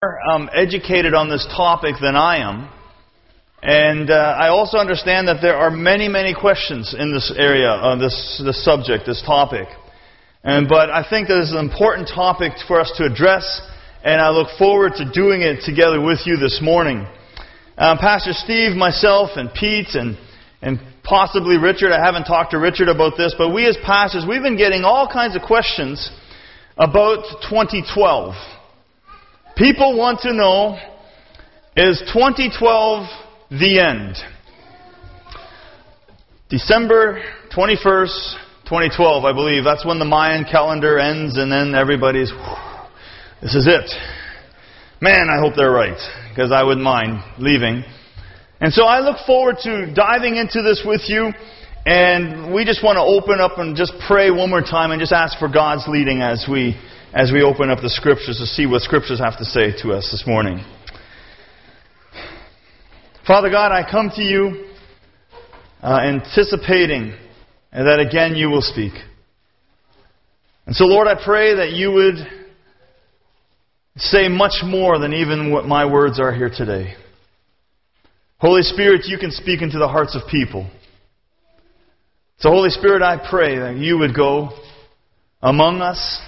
um, educated on this topic than I am. And uh, I also understand that there are many, many questions in this area, uh, this, this subject, this topic. And, but I think that this is an important topic for us to address, and I look forward to doing it together with you this morning. Um, Pastor Steve, myself, and Pete, and, and possibly Richard, I haven't talked to Richard about this, but we as pastors, we've been getting all kinds of questions about 2012. People want to know is 2012 the end? December 21st, 2012, I believe. That's when the Mayan calendar ends, and then everybody's, this is it. Man, I hope they're right, because I wouldn't mind leaving. And so I look forward to diving into this with you, and we just want to open up and just pray one more time and just ask for God's leading as we as we open up the scriptures to see what scriptures have to say to us this morning. Father God, I come to you uh, anticipating that again you will speak. And so, Lord, I pray that you would say much more than even what my words are here today. Holy Spirit, you can speak into the hearts of people. So, Holy Spirit, I pray that you would go among us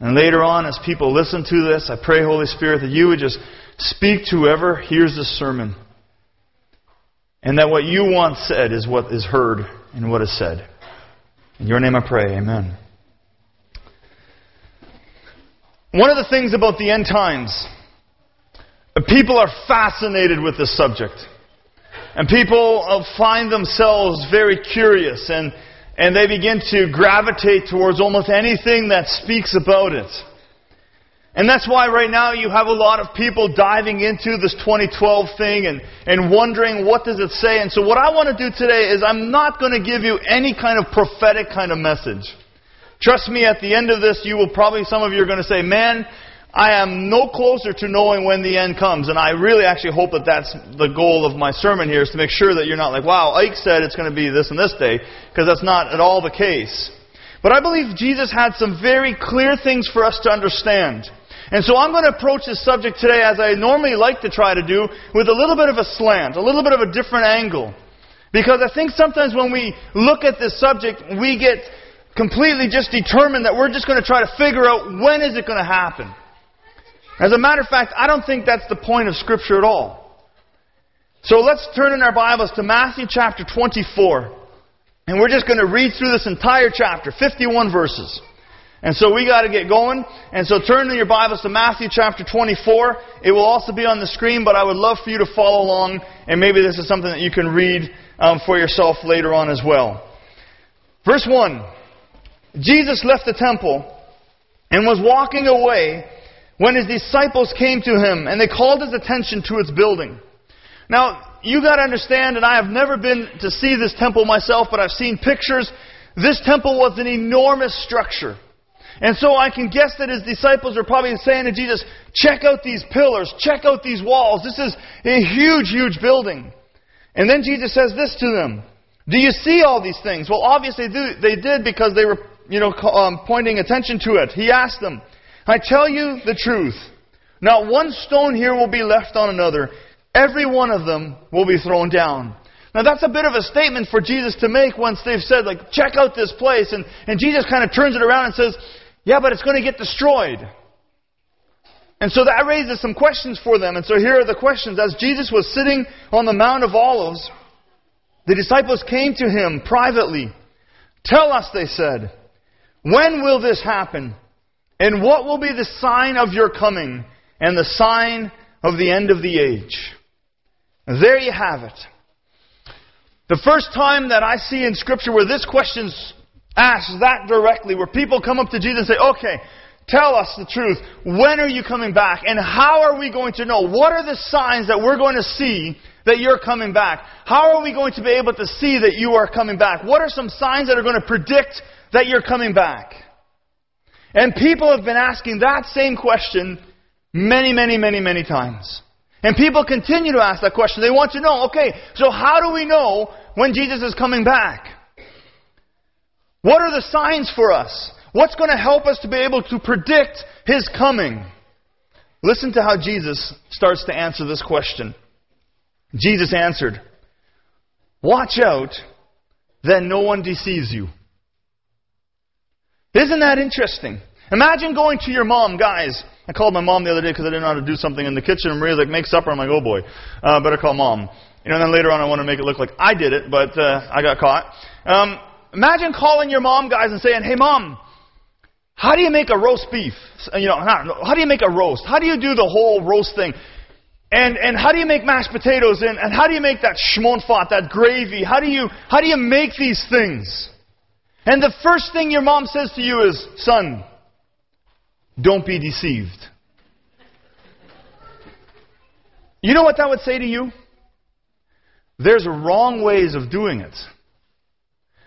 and later on, as people listen to this, I pray, Holy Spirit, that you would just speak to whoever hears this sermon. And that what you want said is what is heard and what is said. In your name I pray, amen. One of the things about the end times, people are fascinated with this subject. And people find themselves very curious and and they begin to gravitate towards almost anything that speaks about it. And that's why right now you have a lot of people diving into this 2012 thing and, and wondering what does it say. And so what I want to do today is I'm not going to give you any kind of prophetic kind of message. Trust me, at the end of this, you will probably, some of you are going to say, man, I am no closer to knowing when the end comes. And I really actually hope that that's the goal of my sermon here is to make sure that you're not like, wow, Ike said it's going to be this and this day, because that's not at all the case. But I believe Jesus had some very clear things for us to understand. And so I'm going to approach this subject today as I normally like to try to do, with a little bit of a slant, a little bit of a different angle. Because I think sometimes when we look at this subject, we get completely just determined that we're just going to try to figure out when is it going to happen. As a matter of fact, I don't think that's the point of Scripture at all. So let's turn in our Bibles to Matthew chapter 24. And we're just going to read through this entire chapter, 51 verses. And so we got to get going. And so turn in your Bibles to Matthew chapter 24. It will also be on the screen, but I would love for you to follow along. And maybe this is something that you can read um, for yourself later on as well. Verse 1 Jesus left the temple and was walking away when his disciples came to him and they called his attention to its building. Now, you gotta understand, and I have never been to see this temple myself, but I've seen pictures. This temple was an enormous structure. And so I can guess that his disciples are probably saying to Jesus, check out these pillars, check out these walls. This is a huge, huge building. And then Jesus says this to them. Do you see all these things? Well, obviously they did because they were, you know, um, pointing attention to it. He asked them, I tell you the truth. Not one stone here will be left on another. Every one of them will be thrown down. Now that's a bit of a statement for Jesus to make once they've said, like, check out this place. And, and Jesus kind of turns it around and says, yeah, but it's going to get destroyed. And so that raises some questions for them. And so here are the questions. As Jesus was sitting on the Mount of Olives, the disciples came to him privately. Tell us, they said, when will this happen? And what will be the sign of your coming and the sign of the end of the age? There you have it. The first time that I see in Scripture where this question's asked that directly, where people come up to Jesus and say, okay, tell us the truth. When are you coming back? And how are we going to know? What are the signs that we're going to see that you're coming back? How are we going to be able to see that you are coming back? What are some signs that are going to predict that you're coming back? And people have been asking that same question many, many, many, many times. And people continue to ask that question. They want to know, okay, so how do we know when Jesus is coming back? What are the signs for us? What's going to help us to be able to predict His coming? listen to how Jesus starts to answer this question. Jesus answered, Watch out that no one deceives you. Isn't that interesting? Imagine going to your mom, guys. I called my mom the other day because I didn't know how to do something in the kitchen. And Maria's like, make supper. I'm like, oh boy, uh, better call mom. You know, and then later on I want to make it look like I did it, but uh, I got caught. Um, imagine calling your mom, guys, and saying, hey mom, how do you make a roast beef? You know, how do you make a roast? How do you do the whole roast thing? And, and how do you make mashed potatoes? And, and how do you make that schmonfat, that gravy? How do you, how do you make these things? And the first thing your mom says to you is, son, don't be deceived. You know what that would say to you? There's wrong ways of doing it.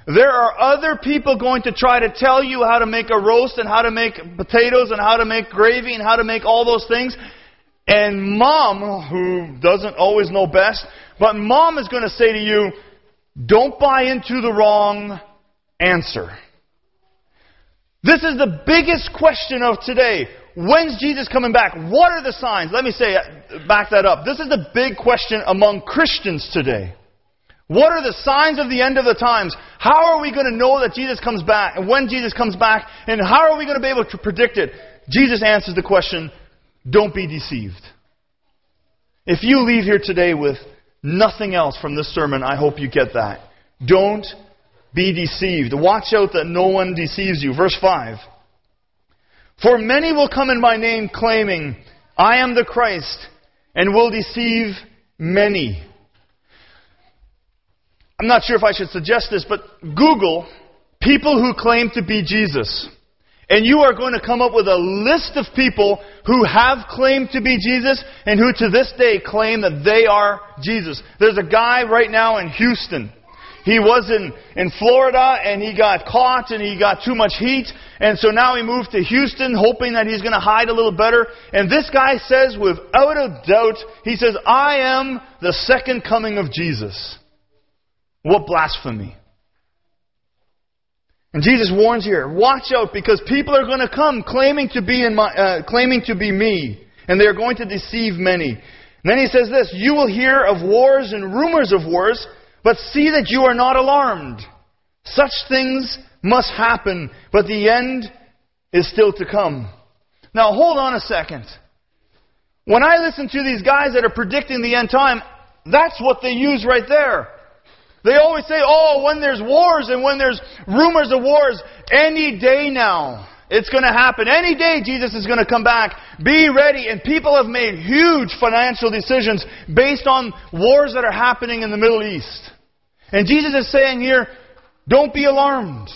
There are other people going to try to tell you how to make a roast and how to make potatoes and how to make gravy and how to make all those things. And mom, who doesn't always know best, but mom is going to say to you, don't buy into the wrong answer. This is the biggest question of today. When's Jesus coming back? What are the signs? Let me say, uh, back that up. This is the big question among Christians today. What are the signs of the end of the times? How are we going to know that Jesus comes back and when Jesus comes back? And how are we going to be able to predict it? Jesus answers the question, don't be deceived. If you leave here today with nothing else from this sermon, I hope you get that. Don't be deceived. Watch out that no one deceives you. Verse 5. For many will come in my name claiming, I am the Christ, and will deceive many. I'm not sure if I should suggest this, but Google people who claim to be Jesus. And you are going to come up with a list of people who have claimed to be Jesus and who to this day claim that they are Jesus. There's a guy right now in Houston he was in, in Florida and he got caught and he got too much heat. And so now he moved to Houston hoping that he's going to hide a little better. And this guy says without a doubt, he says, I am the second coming of Jesus. What blasphemy. And Jesus warns here, watch out because people are going to come claiming to be in my, uh, claiming to be me. And they are going to deceive many. And then he says this, you will hear of wars and rumors of wars. But see that you are not alarmed. Such things must happen, but the end is still to come. Now hold on a second. When I listen to these guys that are predicting the end time, that's what they use right there. They always say, oh, when there's wars and when there's rumors of wars, any day now. It's going to happen. Any day Jesus is going to come back. Be ready. And people have made huge financial decisions based on wars that are happening in the Middle East. And Jesus is saying here, don't be alarmed.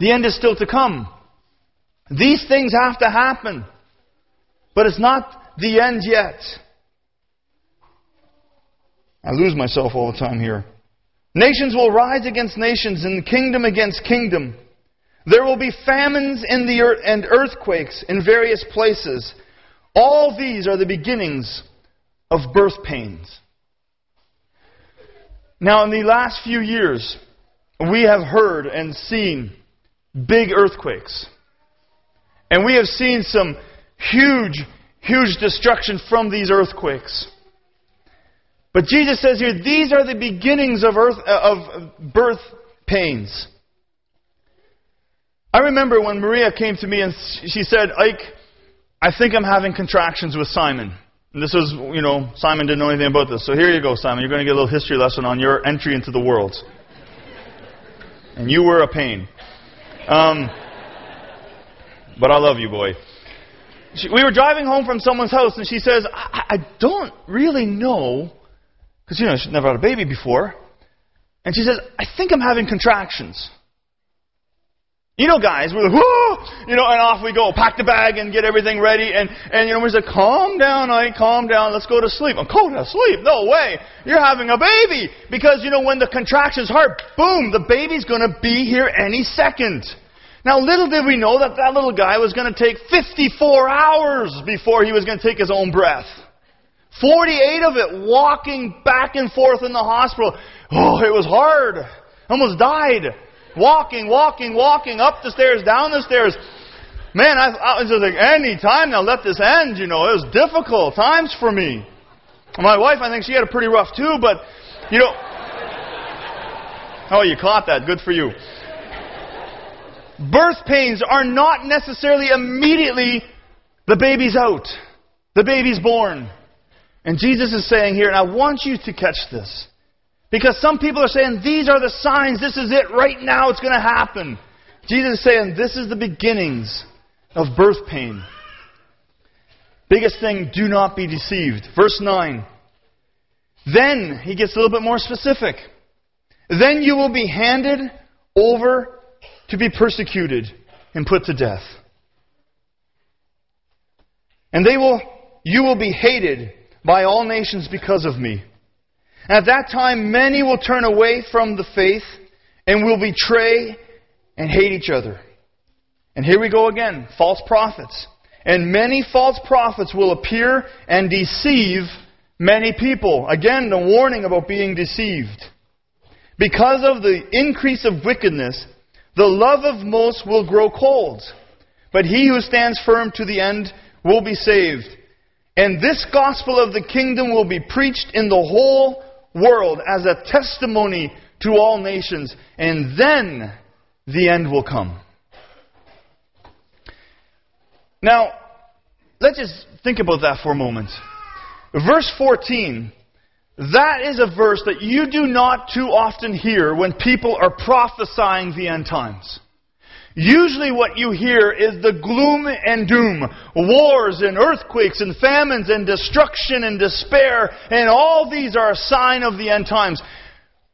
The end is still to come. These things have to happen. But it's not the end yet. I lose myself all the time here. Nations will rise against nations and kingdom against kingdom. There will be famines in the earth and earthquakes in various places. All these are the beginnings of birth pains. Now, in the last few years, we have heard and seen big earthquakes. And we have seen some huge, huge destruction from these earthquakes. But Jesus says here, these are the beginnings of, earth, uh, of birth pains. I remember when Maria came to me and she said, Ike, I think I'm having contractions with Simon. And this was, you know, Simon didn't know anything about this. So here you go, Simon. You're going to get a little history lesson on your entry into the world. And you were a pain. Um, but I love you, boy. She, we were driving home from someone's house, and she says, I, I don't really know, because, you know, she's never had a baby before. And she says, I think I'm having contractions. You know, guys, we're like, whoa, you know, and off we go, pack the bag and get everything ready. And, and you know, we're like, calm down, I calm down, let's go to sleep. I'm go to sleep? No way. You're having a baby. Because, you know, when the contractions hard, boom, the baby's gonna be here any second. Now, little did we know that that little guy was gonna take 54 hours before he was gonna take his own breath. 48 of it walking back and forth in the hospital. Oh, it was hard. Almost died. Walking, walking, walking, up the stairs, down the stairs. Man, I, I was just like, any time now, let this end. You know, it was difficult times for me. My wife, I think she had a pretty rough too, but, you know. Oh, you caught that. Good for you. Birth pains are not necessarily immediately the baby's out. The baby's born. And Jesus is saying here, and I want you to catch this. Because some people are saying, these are the signs, this is it, right now it's going to happen. Jesus is saying, this is the beginnings of birth pain. Biggest thing, do not be deceived. Verse 9. Then, he gets a little bit more specific. Then you will be handed over to be persecuted and put to death. And they will, you will be hated by all nations because of me. At that time, many will turn away from the faith and will betray and hate each other. And here we go again false prophets. And many false prophets will appear and deceive many people. Again, the warning about being deceived. Because of the increase of wickedness, the love of most will grow cold. But he who stands firm to the end will be saved. And this gospel of the kingdom will be preached in the whole world as a testimony to all nations. And then the end will come. Now, let's just think about that for a moment. Verse 14, that is a verse that you do not too often hear when people are prophesying the end times. Usually what you hear is the gloom and doom. Wars and earthquakes and famines and destruction and despair. And all these are a sign of the end times.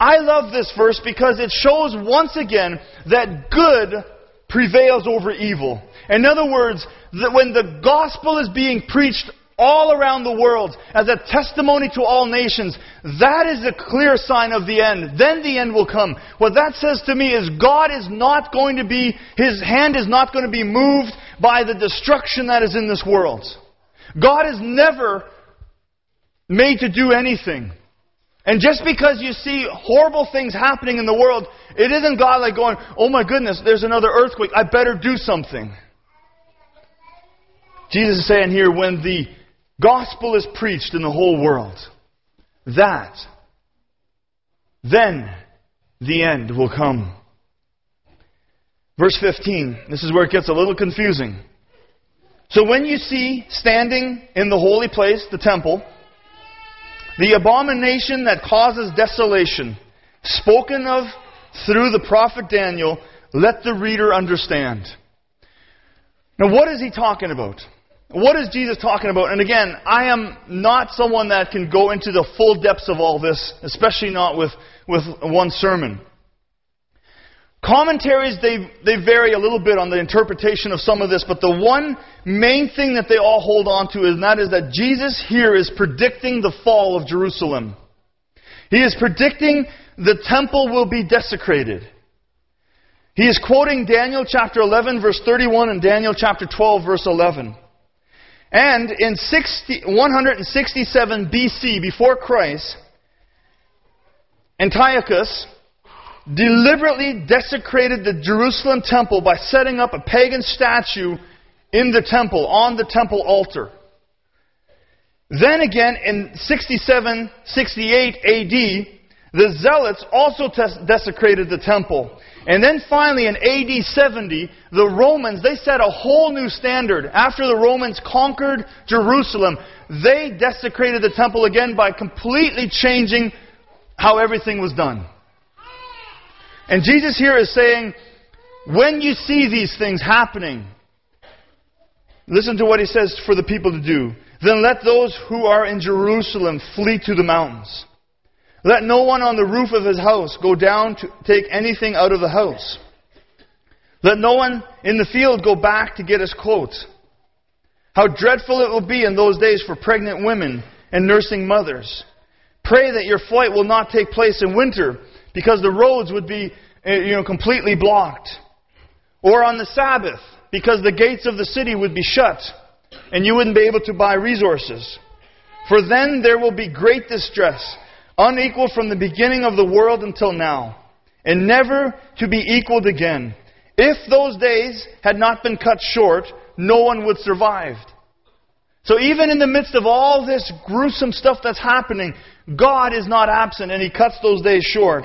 I love this verse because it shows once again that good prevails over evil. In other words, that when the gospel is being preached all around the world as a testimony to all nations, that is a clear sign of the end. Then the end will come. What that says to me is God is not going to be, His hand is not going to be moved by the destruction that is in this world. God is never made to do anything. And just because you see horrible things happening in the world, it isn't God like going, oh my goodness, there's another earthquake, I better do something. Jesus is saying here, when the gospel is preached in the whole world, that, then the end will come. Verse 15, this is where it gets a little confusing. So when you see standing in the holy place, the temple, the abomination that causes desolation, spoken of through the prophet Daniel, let the reader understand. Now, what is he talking about? What is Jesus talking about? And again, I am not someone that can go into the full depths of all this, especially not with, with one sermon. Commentaries, they, they vary a little bit on the interpretation of some of this, but the one main thing that they all hold on to is, and that is that Jesus here is predicting the fall of Jerusalem. He is predicting the temple will be desecrated. He is quoting Daniel chapter 11 verse 31 and Daniel chapter 12 verse 11. And in 60, 167 BC, before Christ, Antiochus deliberately desecrated the Jerusalem temple by setting up a pagan statue in the temple, on the temple altar. Then again, in 67, 68 AD, the Zealots also desecrated the temple. And then finally in AD 70, the Romans, they set a whole new standard. After the Romans conquered Jerusalem, they desecrated the temple again by completely changing how everything was done. And Jesus here is saying, when you see these things happening, listen to what he says for the people to do. Then let those who are in Jerusalem flee to the mountains. Let no one on the roof of his house go down to take anything out of the house. Let no one in the field go back to get his clothes. How dreadful it will be in those days for pregnant women and nursing mothers. Pray that your flight will not take place in winter because the roads would be eh, you know, completely blocked. Or on the Sabbath because the gates of the city would be shut and you wouldn't be able to buy resources. For then there will be great distress unequaled from the beginning of the world until now, and never to be equaled again. If those days had not been cut short, no one would survive. So even in the midst of all this gruesome stuff that's happening, God is not absent and He cuts those days short.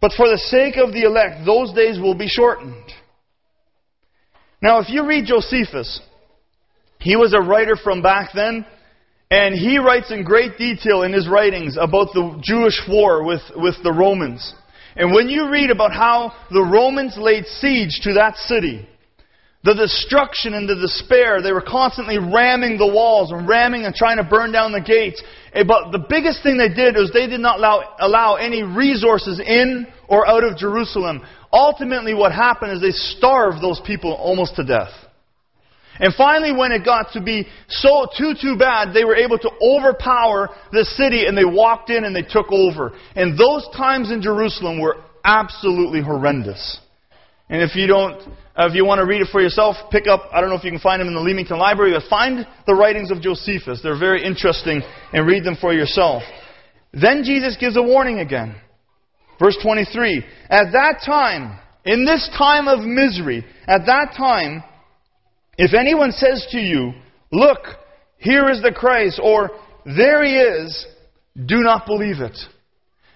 But for the sake of the elect, those days will be shortened. Now, if you read Josephus, he was a writer from back then, and he writes in great detail in his writings about the Jewish war with, with the Romans. And when you read about how the Romans laid siege to that city, the destruction and the despair, they were constantly ramming the walls and ramming and trying to burn down the gates. Eh, but the biggest thing they did was they did not allow, allow any resources in or out of Jerusalem. Ultimately, what happened is they starved those people almost to death. And finally, when it got to be so too, too bad, they were able to overpower the city and they walked in and they took over. And those times in Jerusalem were absolutely horrendous. And if you don't, uh, if you want to read it for yourself, pick up, I don't know if you can find them in the Leamington Library, but find the writings of Josephus. They're very interesting and read them for yourself. Then Jesus gives a warning again. Verse 23. At that time, in this time of misery, at that time, if anyone says to you, Look, here is the Christ, or there he is, do not believe it.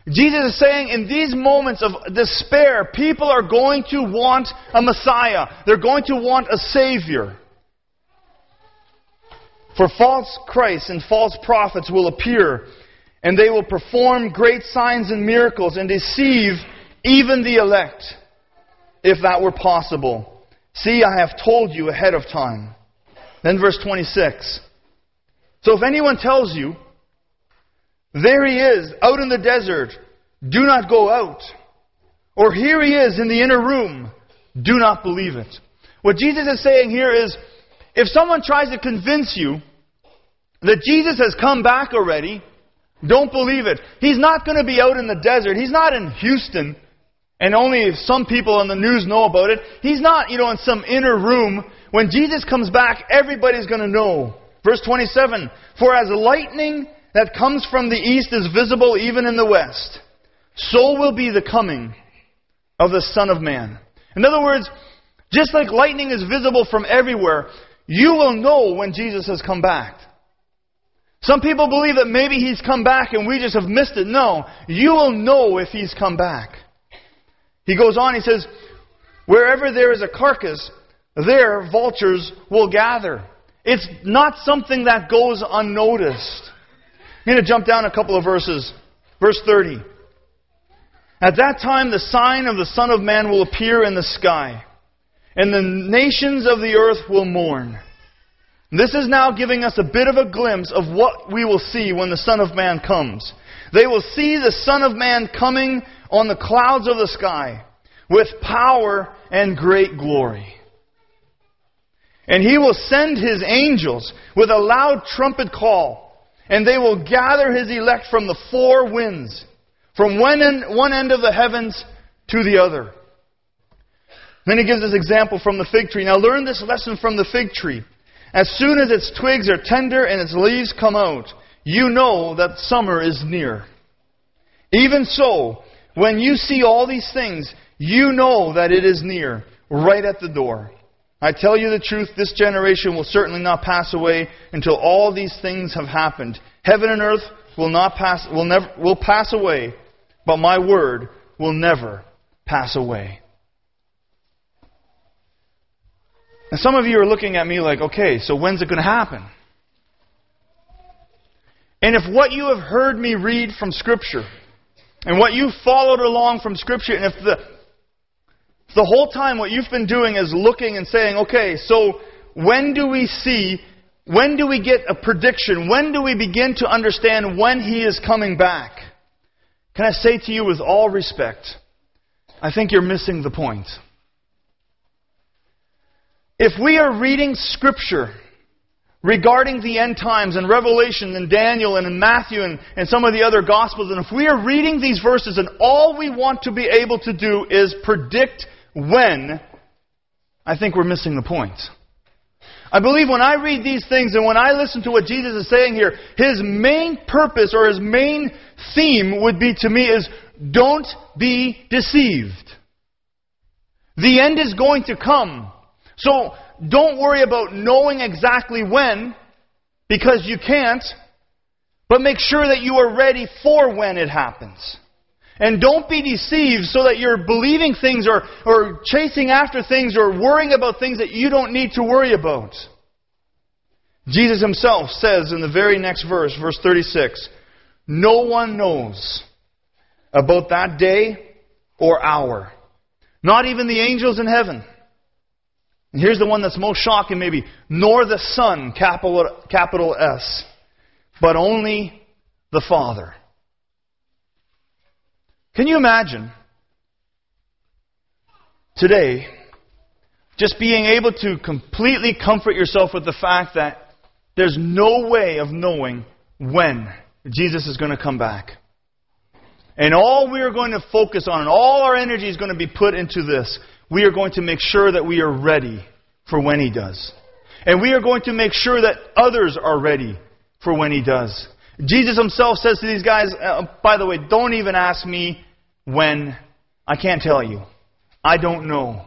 Jesus is saying in these moments of despair, people are going to want a Messiah. They're going to want a Savior. For false Christs and false prophets will appear, and they will perform great signs and miracles and deceive even the elect, if that were possible. See, I have told you ahead of time. Then verse 26. So if anyone tells you, there he is, out in the desert, do not go out. Or here he is in the inner room, do not believe it. What Jesus is saying here is, if someone tries to convince you that Jesus has come back already, don't believe it. He's not going to be out in the desert. He's not in Houston and only some people on the news know about it. He's not, you know, in some inner room. When Jesus comes back, everybody's going to know. Verse 27 For as lightning that comes from the east is visible even in the west, so will be the coming of the Son of Man. In other words, just like lightning is visible from everywhere, you will know when Jesus has come back. Some people believe that maybe he's come back and we just have missed it. No, you will know if he's come back. He goes on, he says, Wherever there is a carcass, there vultures will gather. It's not something that goes unnoticed. I'm going to jump down a couple of verses. Verse 30. At that time, the sign of the Son of Man will appear in the sky, and the nations of the earth will mourn. This is now giving us a bit of a glimpse of what we will see when the Son of Man comes. They will see the Son of Man coming on the clouds of the sky with power and great glory. And he will send his angels with a loud trumpet call, and they will gather his elect from the four winds, from one end, of the heavens to the other. Then he gives this example from the fig tree. Now learn this lesson from the fig tree. As soon as its twigs are tender and its leaves come out, you know that summer is near. Even so, when you see all these things, you know that it is near, right at the door. I tell you the truth, this generation will certainly not pass away until all these things have happened. Heaven and earth will not pass will never will pass away, but my word will never pass away. And some of you are looking at me like, okay, so when's it going to happen? And if what you have heard me read from Scripture and what you followed along from Scripture, and if the, the whole time what you've been doing is looking and saying, okay, so when do we see, when do we get a prediction? When do we begin to understand when He is coming back? Can I say to you with all respect, I think you're missing the point. If we are reading Scripture regarding the end times and Revelation and Daniel and in Matthew and, and some of the other Gospels. And if we are reading these verses and all we want to be able to do is predict when, I think we're missing the point. I believe when I read these things and when I listen to what Jesus is saying here, his main purpose or his main theme would be to me is don't be deceived. The end is going to come. So don't worry about knowing exactly when, because you can't, but make sure that you are ready for when it happens. And don't be deceived so that you're believing things or, or chasing after things or worrying about things that you don't need to worry about. Jesus himself says in the very next verse, verse 36, No one knows about that day or hour, not even the angels in heaven. And here's the one that's most shocking, maybe, nor the Son, capital, capital S, but only the Father. Can you imagine today just being able to completely comfort yourself with the fact that there's no way of knowing when Jesus is going to come back? And all we are going to focus on, and all our energy is going to be put into this. We are going to make sure that we are ready for when He does. And we are going to make sure that others are ready for when He does. Jesus himself says to these guys, uh, by the way, don't even ask me when. I can't tell you. I don't know.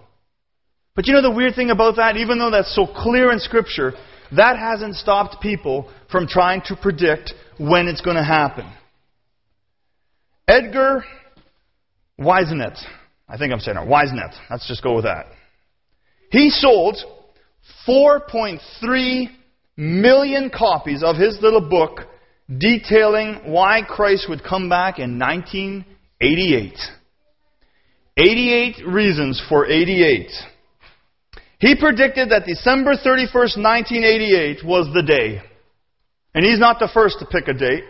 But you know the weird thing about that? Even though that's so clear in Scripture, that hasn't stopped people from trying to predict when it's going to happen. Edgar Whisenant. I think I'm saying it. Whisenant. Let's just go with that. He sold 4.3 million copies of his little book detailing why Christ would come back in 1988. 88 reasons for 88. He predicted that December 31st, 1988 was the day. And he's not the first to pick a date.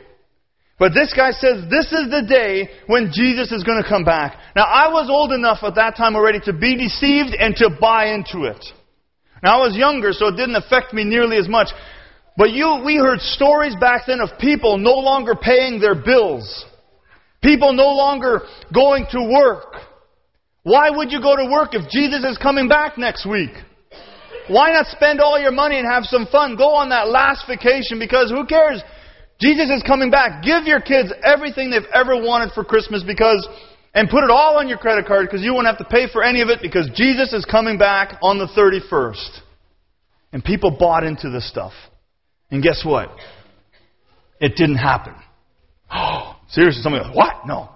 But this guy says this is the day when Jesus is going to come back. Now, I was old enough at that time already to be deceived and to buy into it. Now, I was younger, so it didn't affect me nearly as much. But you, we heard stories back then of people no longer paying their bills. People no longer going to work. Why would you go to work if Jesus is coming back next week? Why not spend all your money and have some fun? Go on that last vacation because who cares? Jesus is coming back. Give your kids everything they've ever wanted for Christmas because, and put it all on your credit card because you won't have to pay for any of it because Jesus is coming back on the 31st. And people bought into this stuff. And guess what? It didn't happen. Oh, seriously? Some of you like, what? No.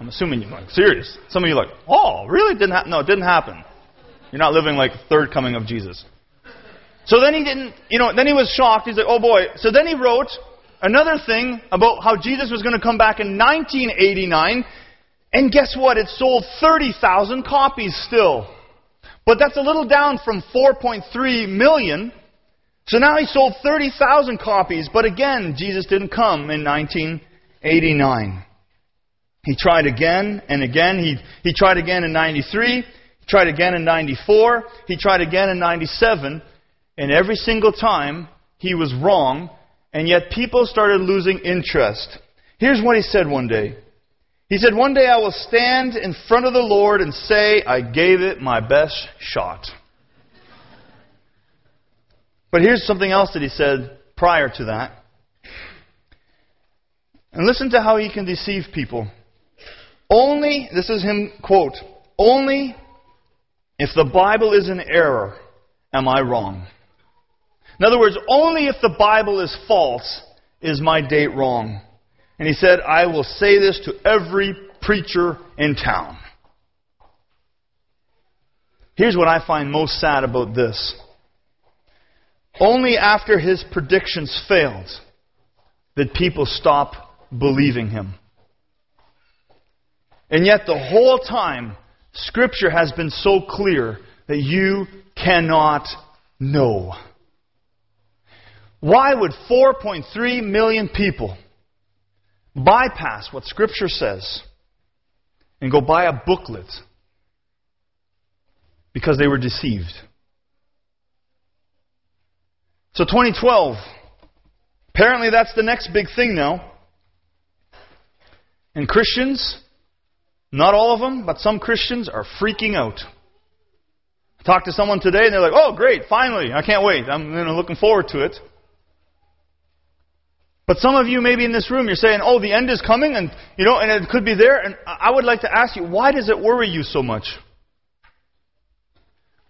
I'm assuming you're like, serious. Some of you like, oh, really? Didn't happen? No, it didn't happen. You're not living like third coming of Jesus. So then he didn't, you know, then he was shocked. He's like, oh boy. So then he wrote another thing about how Jesus was going to come back in 1989. And guess what? It sold 30,000 copies still. But that's a little down from 4.3 million. So now he sold 30,000 copies. But again, Jesus didn't come in 1989. He tried again and again. He, he tried again in 93. He tried again in 94. He tried again in 97. And every single time he was wrong and yet people started losing interest. Here's what he said one day. He said, One day I will stand in front of the Lord and say, I gave it my best shot. But here's something else that he said prior to that. And listen to how he can deceive people. Only, this is him, quote, only if the Bible is in error am I wrong. In other words, only if the Bible is false is my date wrong. And he said, I will say this to every preacher in town. Here's what I find most sad about this. Only after his predictions failed did people stop believing him. And yet, the whole time, Scripture has been so clear that you cannot know. Why would 4.3 million people bypass what Scripture says and go buy a booklet because they were deceived? So 2012, apparently that's the next big thing now. And Christians, not all of them, but some Christians are freaking out. I talked to someone today and they're like, oh, great, finally, I can't wait. I'm you know, looking forward to it. But some of you maybe in this room, you're saying, oh, the end is coming, and, you know, and it could be there. And I would like to ask you, why does it worry you so much?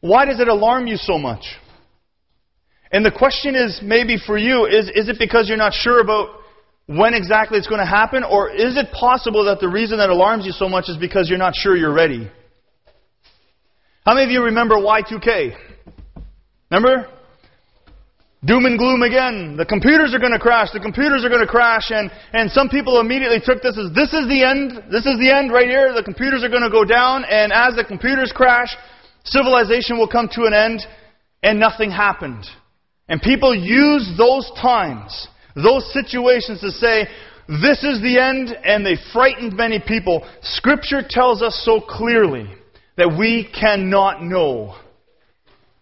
why does it alarm you so much? And the question is maybe for you is, is it because you're not sure about when exactly it's going to happen? Or is it possible that the reason that alarms you so much is because you're not sure you're ready? How many of you remember Y2K? Remember? Doom and gloom again. The computers are going to crash. The computers are going to crash. And, and some people immediately took this as this is the end. This is the end right here. The computers are going to go down. And as the computers crash, civilization will come to an end. And nothing happened. And people use those times, those situations to say, this is the end. And they frightened many people. Scripture tells us so clearly that we cannot know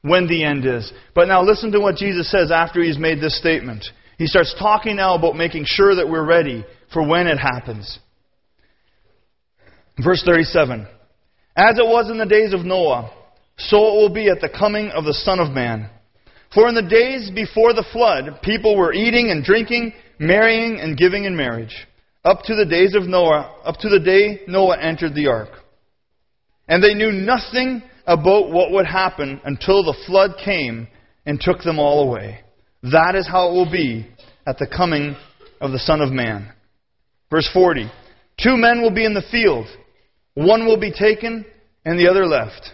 when the end is. But now listen to what Jesus says after he's made this statement. He starts talking now about making sure that we're ready for when it happens. Verse 37 As it was in the days of Noah, so it will be at the coming of the Son of Man. For in the days before the flood, people were eating and drinking, marrying and giving in marriage, up to the days of Noah, up to the day Noah entered the ark. And they knew nothing about what would happen until the flood came and took them all away. That is how it will be at the coming of the Son of Man. Verse 40 Two men will be in the field, one will be taken and the other left.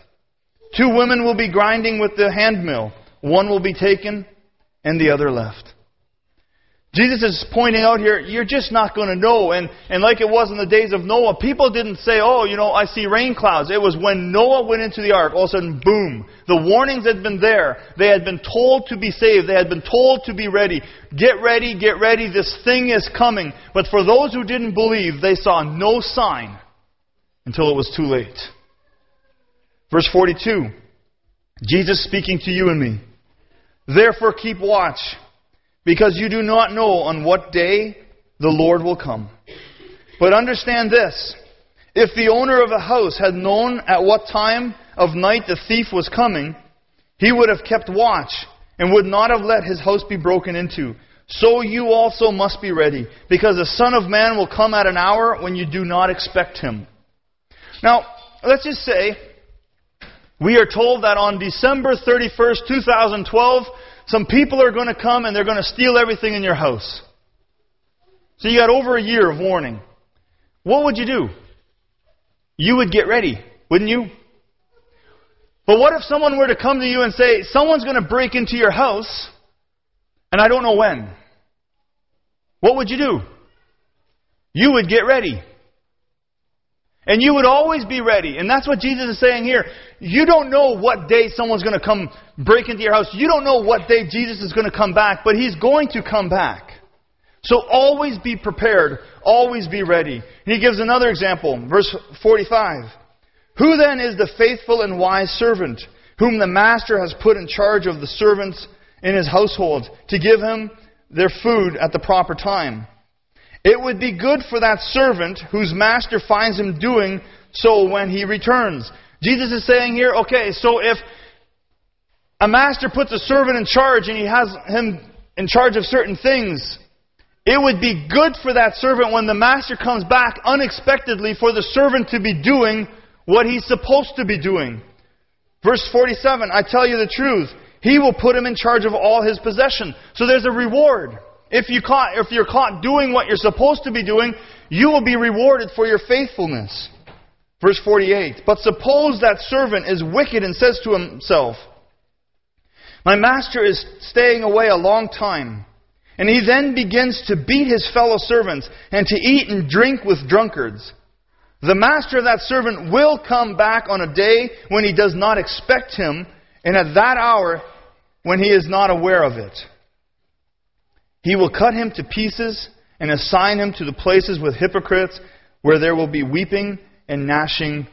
Two women will be grinding with the handmill, one will be taken and the other left. Jesus is pointing out here, you're just not going to know. And, and like it was in the days of Noah, people didn't say, oh, you know, I see rain clouds. It was when Noah went into the ark, all of a sudden, boom. The warnings had been there. They had been told to be saved. They had been told to be ready. Get ready, get ready. This thing is coming. But for those who didn't believe, they saw no sign until it was too late. Verse 42. Jesus speaking to you and me. Therefore keep watch because you do not know on what day the Lord will come. But understand this if the owner of a house had known at what time of night the thief was coming, he would have kept watch and would not have let his house be broken into. So you also must be ready, because the Son of Man will come at an hour when you do not expect him. Now, let's just say we are told that on December 31st, 2012, some people are going to come and they're going to steal everything in your house. So you got over a year of warning. What would you do? You would get ready, wouldn't you? But what if someone were to come to you and say, someone's going to break into your house and I don't know when? What would you do? You would get ready. And you would always be ready. And that's what Jesus is saying here. You don't know what day someone's going to come break into your house. You don't know what day Jesus is going to come back, but he's going to come back. So always be prepared. Always be ready. And he gives another example, verse 45. Who then is the faithful and wise servant whom the master has put in charge of the servants in his household to give him their food at the proper time? It would be good for that servant whose master finds him doing so when he returns. Jesus is saying here, okay, so if a master puts a servant in charge and he has him in charge of certain things, it would be good for that servant when the master comes back unexpectedly for the servant to be doing what he's supposed to be doing. Verse 47, I tell you the truth. He will put him in charge of all his possession. So there's a reward. If, you caught, if you're caught doing what you're supposed to be doing, you will be rewarded for your faithfulness. Verse 48. But suppose that servant is wicked and says to himself, My master is staying away a long time. And he then begins to beat his fellow servants and to eat and drink with drunkards. The master of that servant will come back on a day when he does not expect him, and at that hour when he is not aware of it. He will cut him to pieces and assign him to the places with hypocrites where there will be weeping and gnashing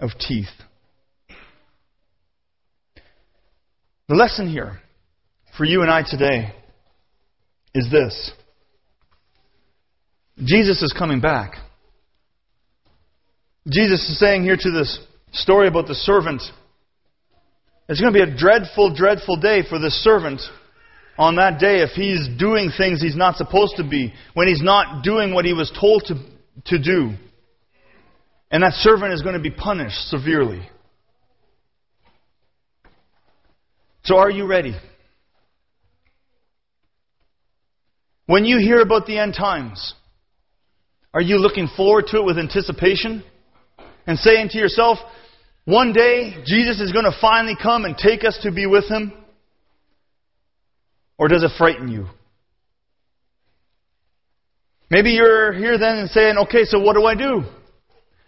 of teeth. The lesson here for you and I today is this Jesus is coming back. Jesus is saying here to this story about the servant, it's going to be a dreadful, dreadful day for this servant on that day if he's doing things he's not supposed to be, when he's not doing what he was told to, to do. And that servant is going to be punished severely. So, are you ready? When you hear about the end times, are you looking forward to it with anticipation and saying to yourself, one day Jesus is going to finally come and take us to be with Him? Or does it frighten you? Maybe you're here then and saying, okay, so what do I do?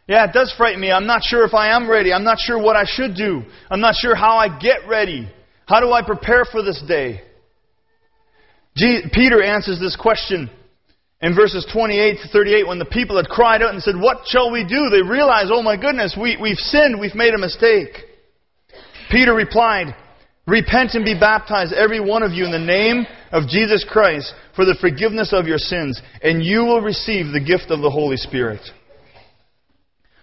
Yeah, it does frighten me. I'm not sure if I am ready. I'm not sure what I should do. I'm not sure how I get ready. How do I prepare for this day? Peter answers this question in verses 28 to 38 when the people had cried out and said, What shall we do? They realized, oh my goodness, we, we've sinned, we've made a mistake. Peter replied, Repent and be baptized, every one of you, in the name of Jesus Christ for the forgiveness of your sins, and you will receive the gift of the Holy Spirit.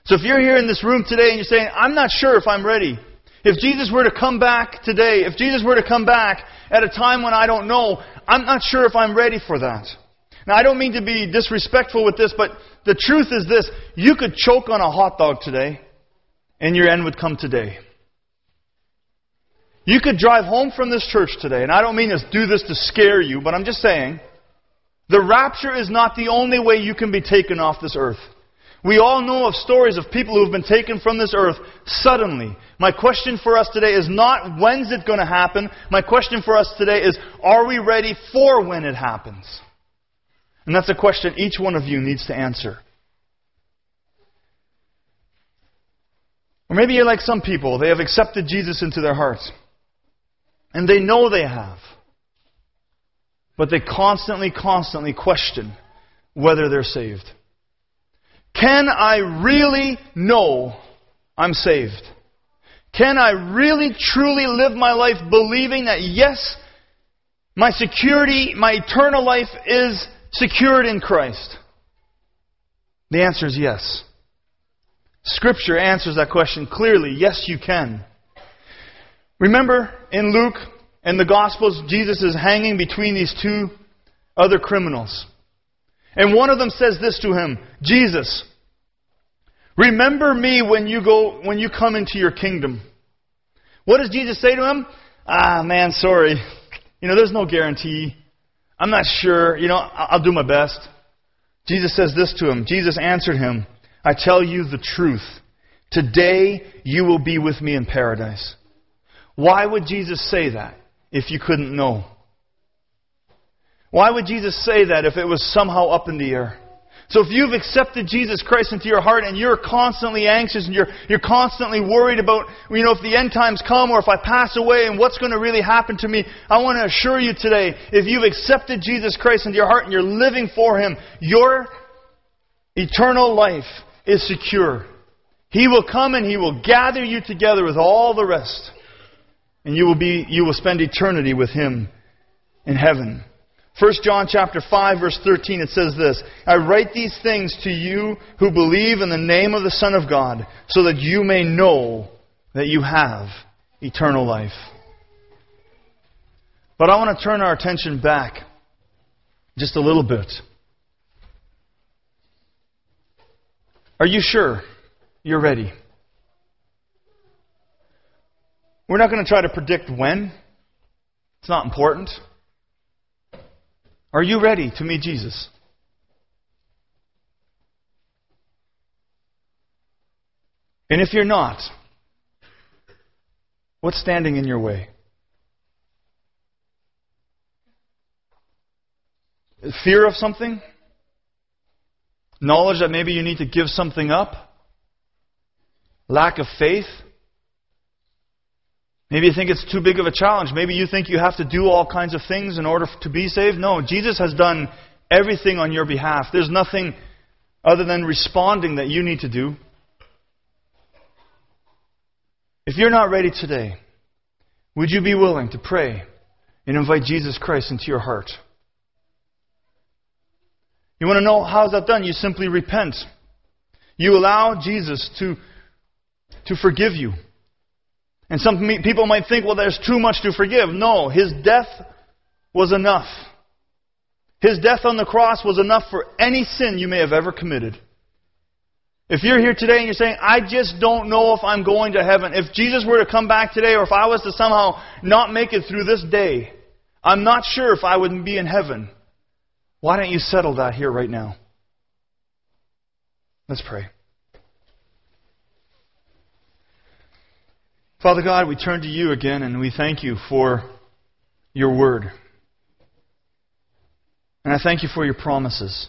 So if you're here in this room today and you're saying, I'm not sure if I'm ready, if Jesus were to come back today, if Jesus were to come back at a time when I don't know, I'm not sure if I'm ready for that. Now, I don't mean to be disrespectful with this, but the truth is this you could choke on a hot dog today, and your end would come today. You could drive home from this church today, and I don't mean to do this to scare you, but I'm just saying the rapture is not the only way you can be taken off this earth. We all know of stories of people who have been taken from this earth suddenly. My question for us today is not when's it going to happen. My question for us today is are we ready for when it happens? And that's a question each one of you needs to answer. Or maybe you're like some people, they have accepted Jesus into their hearts. And they know they have. But they constantly, constantly question whether they're saved. Can I really know I'm saved? Can I really, truly live my life believing that yes, my security, my eternal life is secured in Christ? The answer is yes. Scripture answers that question clearly. Yes, you can. Remember in Luke and the Gospels, Jesus is hanging between these two other criminals. And one of them says this to him Jesus, remember me when you, go, when you come into your kingdom. What does Jesus say to him? Ah, man, sorry. You know, there's no guarantee. I'm not sure. You know, I'll do my best. Jesus says this to him. Jesus answered him, I tell you the truth. Today you will be with me in paradise. Why would Jesus say that if you couldn't know? Why would Jesus say that if it was somehow up in the air? So if you've accepted Jesus Christ into your heart and you're constantly anxious and you're, you're constantly worried about, you know, if the end times come or if I pass away and what's going to really happen to me, I want to assure you today, if you've accepted Jesus Christ into your heart and you're living for Him, your eternal life is secure. He will come and He will gather you together with all the rest. And you will be, you will spend eternity with Him in heaven. 1 John chapter 5 verse 13 it says this, I write these things to you who believe in the name of the Son of God, so that you may know that you have eternal life. But I want to turn our attention back just a little bit. Are you sure you're ready? We're not going to try to predict when. It's not important. Are you ready to meet Jesus? And if you're not, what's standing in your way? Fear of something? Knowledge that maybe you need to give something up? Lack of faith? Maybe you think it's too big of a challenge. Maybe you think you have to do all kinds of things in order to be saved. No, Jesus has done everything on your behalf. There's nothing other than responding that you need to do. If you're not ready today, would you be willing to pray and invite Jesus Christ into your heart? You want to know how's that done? You simply repent. You allow Jesus to, to forgive you. And some people might think, well, there's too much to forgive. No, his death was enough. His death on the cross was enough for any sin you may have ever committed. If you're here today and you're saying, I just don't know if I'm going to heaven, if Jesus were to come back today, or if I was to somehow not make it through this day, I'm not sure if I would be in heaven. Why don't you settle that here right now? Let's pray. Father God, we turn to you again and we thank you for your word. And I thank you for your promises.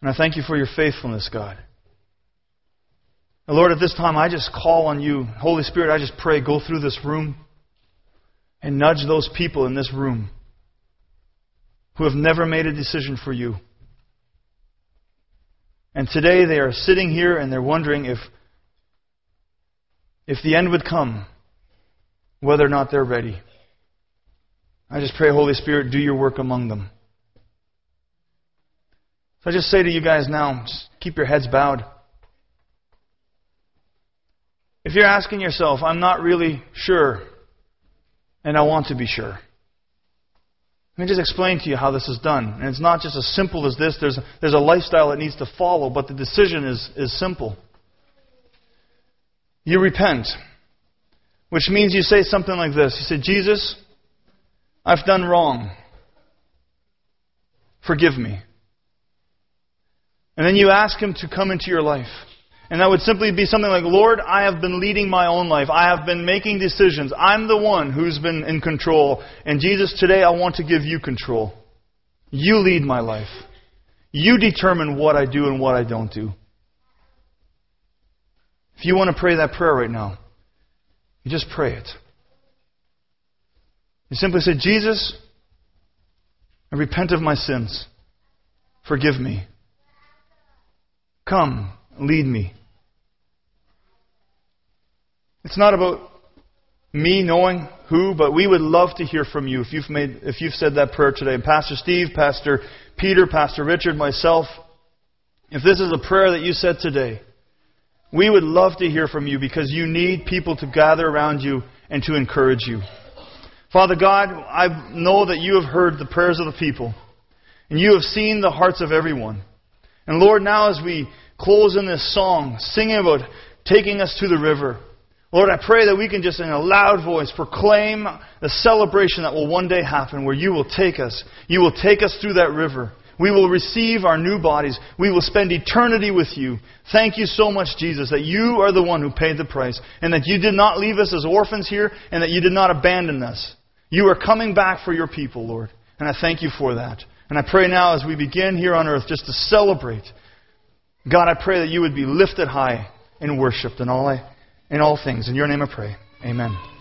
And I thank you for your faithfulness, God. And Lord, at this time, I just call on you. Holy Spirit, I just pray, go through this room and nudge those people in this room who have never made a decision for you. And today they are sitting here and they're wondering if, if the end would come, whether or not they're ready. I just pray, Holy Spirit, do your work among them. So I just say to you guys now, just keep your heads bowed. If you're asking yourself, I'm not really sure, and I want to be sure. Let me just explain to you how this is done. And it's not just as simple as this. There's, there's a lifestyle that needs to follow, but the decision is, is simple. You repent, which means you say something like this. You say, Jesus, I've done wrong. Forgive me. And then you ask Him to come into your life. And that would simply be something like, Lord, I have been leading my own life. I have been making decisions. I'm the one who's been in control. And Jesus, today I want to give you control. You lead my life. You determine what I do and what I don't do. If you want to pray that prayer right now, you just pray it. You simply say, Jesus, I repent of my sins. Forgive me. Come, lead me. It's not about me knowing who, but we would love to hear from you if you've made if you've said that prayer today. Pastor Steve, Pastor Peter, Pastor Richard, myself, if this is a prayer that you said today, we would love to hear from you because you need people to gather around you and to encourage you. Father God, I know that you have heard the prayers of the people, and you have seen the hearts of everyone. And Lord, now as we close in this song, singing about taking us to the river, Lord, I pray that we can just in a loud voice proclaim the celebration that will one day happen where you will take us. You will take us through that river. We will receive our new bodies. We will spend eternity with you. Thank you so much, Jesus, that you are the one who paid the price and that you did not leave us as orphans here and that you did not abandon us. You are coming back for your people, Lord. And I thank you for that. And I pray now as we begin here on earth just to celebrate, God, I pray that you would be lifted high and worshiped in all, in all things. In your name I pray. Amen.